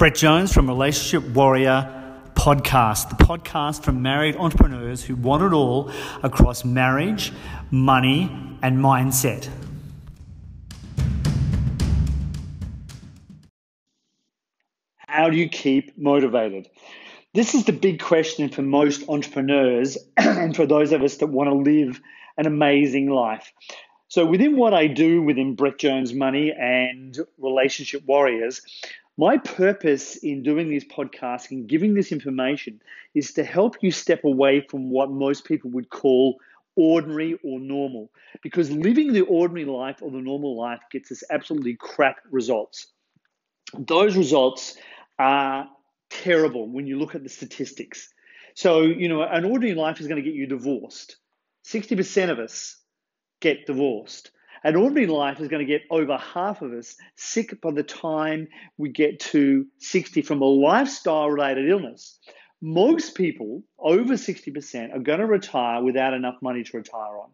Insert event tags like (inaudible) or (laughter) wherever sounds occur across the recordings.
Brett Jones from Relationship Warrior Podcast, the podcast for married entrepreneurs who want it all across marriage, money, and mindset. How do you keep motivated? This is the big question for most entrepreneurs (clears throat) and for those of us that want to live an amazing life. So, within what I do within Brett Jones Money and Relationship Warriors, my purpose in doing this podcast and giving this information is to help you step away from what most people would call ordinary or normal. Because living the ordinary life or the normal life gets us absolutely crap results. Those results are terrible when you look at the statistics. So, you know, an ordinary life is going to get you divorced. 60% of us get divorced. An ordinary life is going to get over half of us sick by the time we get to 60 from a lifestyle related illness. Most people, over 60%, are going to retire without enough money to retire on.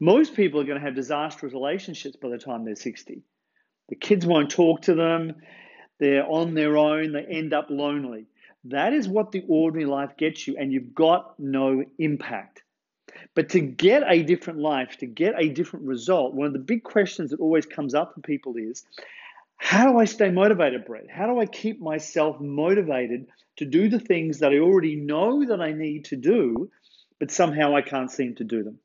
Most people are going to have disastrous relationships by the time they're 60. The kids won't talk to them, they're on their own, they end up lonely. That is what the ordinary life gets you, and you've got no impact. But to get a different life, to get a different result, one of the big questions that always comes up for people is how do I stay motivated, Brett? How do I keep myself motivated to do the things that I already know that I need to do, but somehow I can't seem to do them?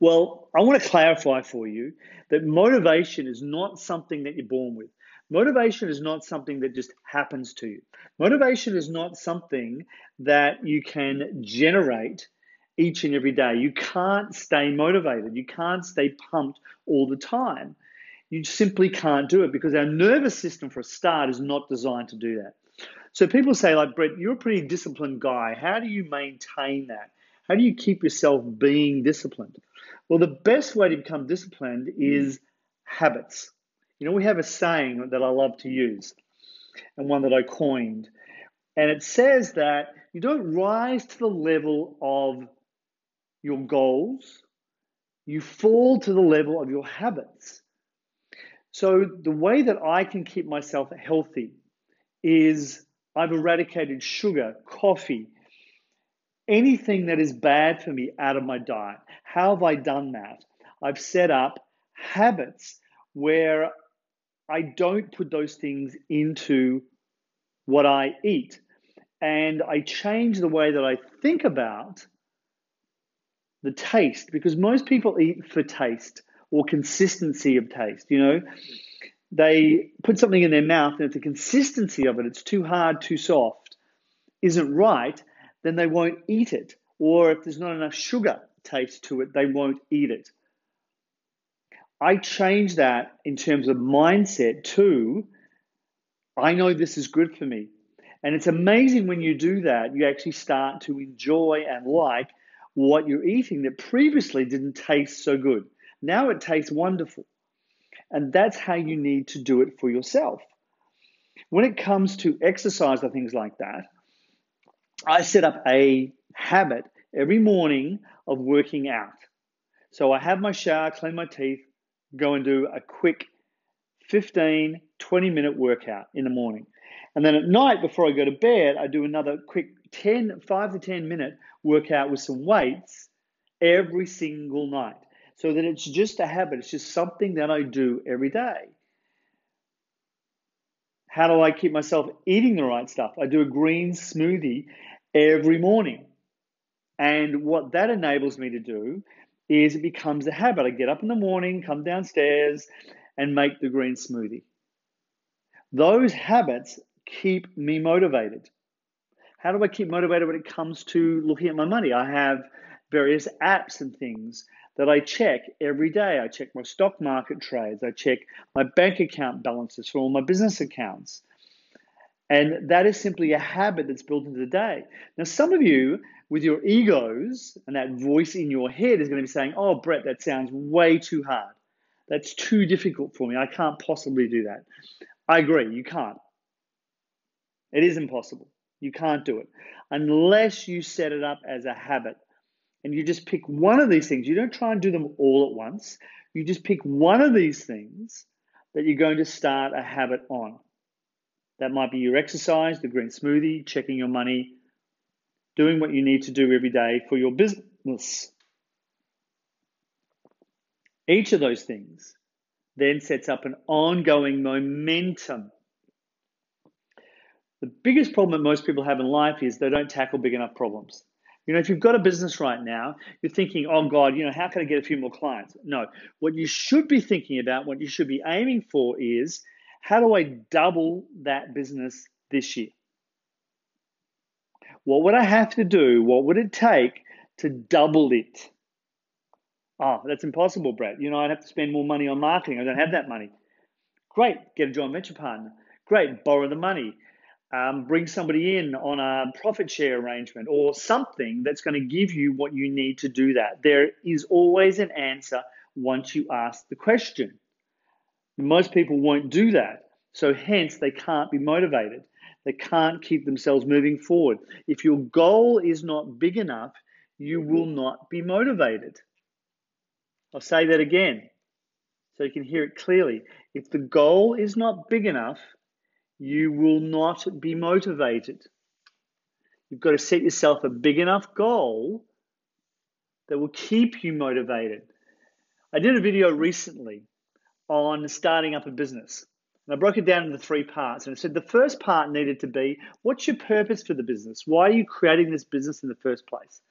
Well, I want to clarify for you that motivation is not something that you're born with. Motivation is not something that just happens to you. Motivation is not something that you can generate each and every day. You can't stay motivated. You can't stay pumped all the time. You simply can't do it because our nervous system, for a start, is not designed to do that. So people say, like, Brett, you're a pretty disciplined guy. How do you maintain that? How do you keep yourself being disciplined? Well, the best way to become disciplined is habits. You know, we have a saying that I love to use and one that I coined. And it says that you don't rise to the level of your goals, you fall to the level of your habits. So, the way that I can keep myself healthy is I've eradicated sugar, coffee, anything that is bad for me out of my diet. How have I done that? I've set up habits where I don't put those things into what I eat. And I change the way that I think about the taste because most people eat for taste or consistency of taste you know? They put something in their mouth and if the consistency of it it's too hard too soft isn't right then they won't eat it. Or if there's not enough sugar taste to it they won't eat it. I change that in terms of mindset to i know this is good for me. And it's amazing when you do that you actually start to enjoy and like what you're eating that previously didn't taste so good. Now it tastes wonderful. And that's how you need to do it for yourself. When it comes to exercise or things like that, I set up a habit every morning of working out. So I have my shower, clean my teeth, go and do a quick 15, 20 minute workout in the morning. And then at night, before I go to bed, I do another quick 10, 5 to 10 minute workout with some weights every single night. So that it's just a habit, it's just something that I do every day. How do I keep myself eating the right stuff? I do a green smoothie every morning. And what that enables me to do is it becomes a habit. I get up in the morning, come downstairs, and make the green smoothie. Those habits keep me motivated. How do I keep motivated when it comes to looking at my money? I have various apps and things that I check every day. I check my stock market trades, I check my bank account balances for all my business accounts. And that is simply a habit that's built into the day. Now, some of you, with your egos and that voice in your head, is going to be saying, Oh, Brett, that sounds way too hard. That's too difficult for me. I can't possibly do that. I agree, you can't. It is impossible. You can't do it unless you set it up as a habit. And you just pick one of these things. You don't try and do them all at once. You just pick one of these things that you're going to start a habit on. That might be your exercise, the green smoothie, checking your money, doing what you need to do every day for your business. Each of those things then sets up an ongoing momentum. The biggest problem that most people have in life is they don't tackle big enough problems. You know, if you've got a business right now, you're thinking, oh God, you know, how can I get a few more clients? No. What you should be thinking about, what you should be aiming for is how do I double that business this year? What would I have to do? What would it take to double it? Oh, that's impossible, Brett. You know, I'd have to spend more money on marketing. I don't have that money. Great, get a joint venture partner. Great, borrow the money. Um, bring somebody in on a profit share arrangement or something that's going to give you what you need to do that. There is always an answer once you ask the question. Most people won't do that. So, hence, they can't be motivated. They can't keep themselves moving forward. If your goal is not big enough, you will not be motivated. I'll say that again so you can hear it clearly. If the goal is not big enough, you will not be motivated. You've got to set yourself a big enough goal that will keep you motivated. I did a video recently on starting up a business. And I broke it down into three parts. And I said the first part needed to be what's your purpose for the business? Why are you creating this business in the first place?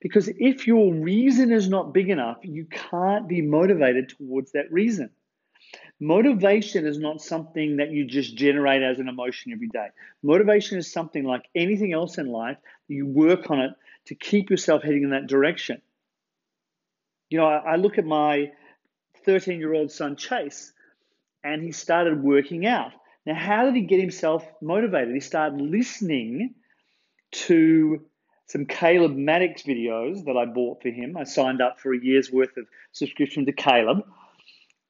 Because if your reason is not big enough, you can't be motivated towards that reason. Motivation is not something that you just generate as an emotion every day. Motivation is something like anything else in life, you work on it to keep yourself heading in that direction. You know, I, I look at my 13 year old son, Chase, and he started working out. Now, how did he get himself motivated? He started listening to some Caleb Maddix videos that I bought for him. I signed up for a year's worth of subscription to Caleb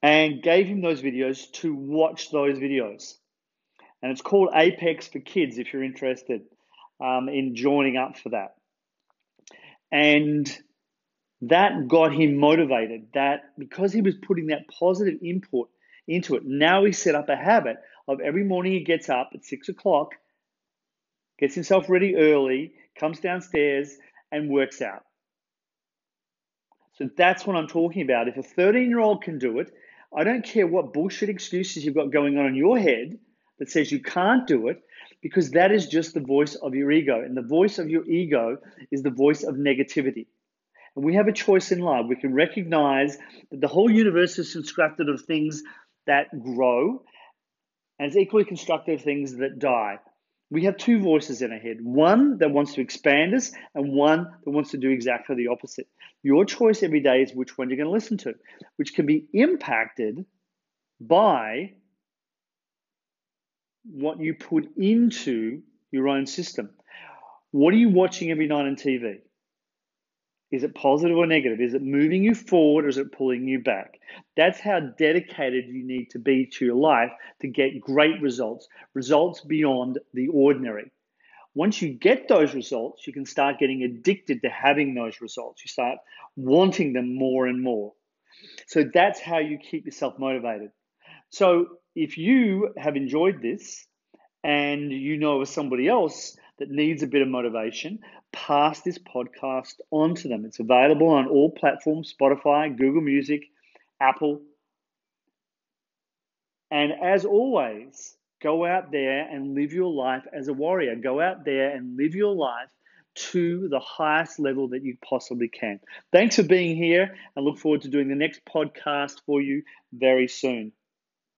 and gave him those videos to watch those videos. And it's called Apex for Kids if you're interested um, in joining up for that. And that got him motivated. That because he was putting that positive input into it, now he set up a habit of every morning he gets up at six o'clock, gets himself ready early, comes downstairs and works out. So that's what I'm talking about. If a 13 year old can do it, I don't care what bullshit excuses you've got going on in your head that says you can't do it, because that is just the voice of your ego. And the voice of your ego is the voice of negativity. And we have a choice in life. We can recognize that the whole universe is constructed of things that grow, and it's equally constructed of things that die we have two voices in our head one that wants to expand us, and one that wants to do exactly the opposite. Your choice every day is which one you're going to listen to, which can be impacted by what you put into your own system. What are you watching every night on TV? Is it positive or negative? Is it moving you forward or is it pulling you back? That's how dedicated you need to be to your life to get great results, results beyond the ordinary. Once you get those results, you can start getting addicted to having those results. You start wanting them more and more. So that's how you keep yourself motivated. So if you have enjoyed this and you know of somebody else that needs a bit of motivation, pass this podcast on to them. It's available on all platforms Spotify, Google Music, Apple. And as always, go out there and live your life as a warrior. Go out there and live your life to the highest level that you possibly can. Thanks for being here and look forward to doing the next podcast for you very soon.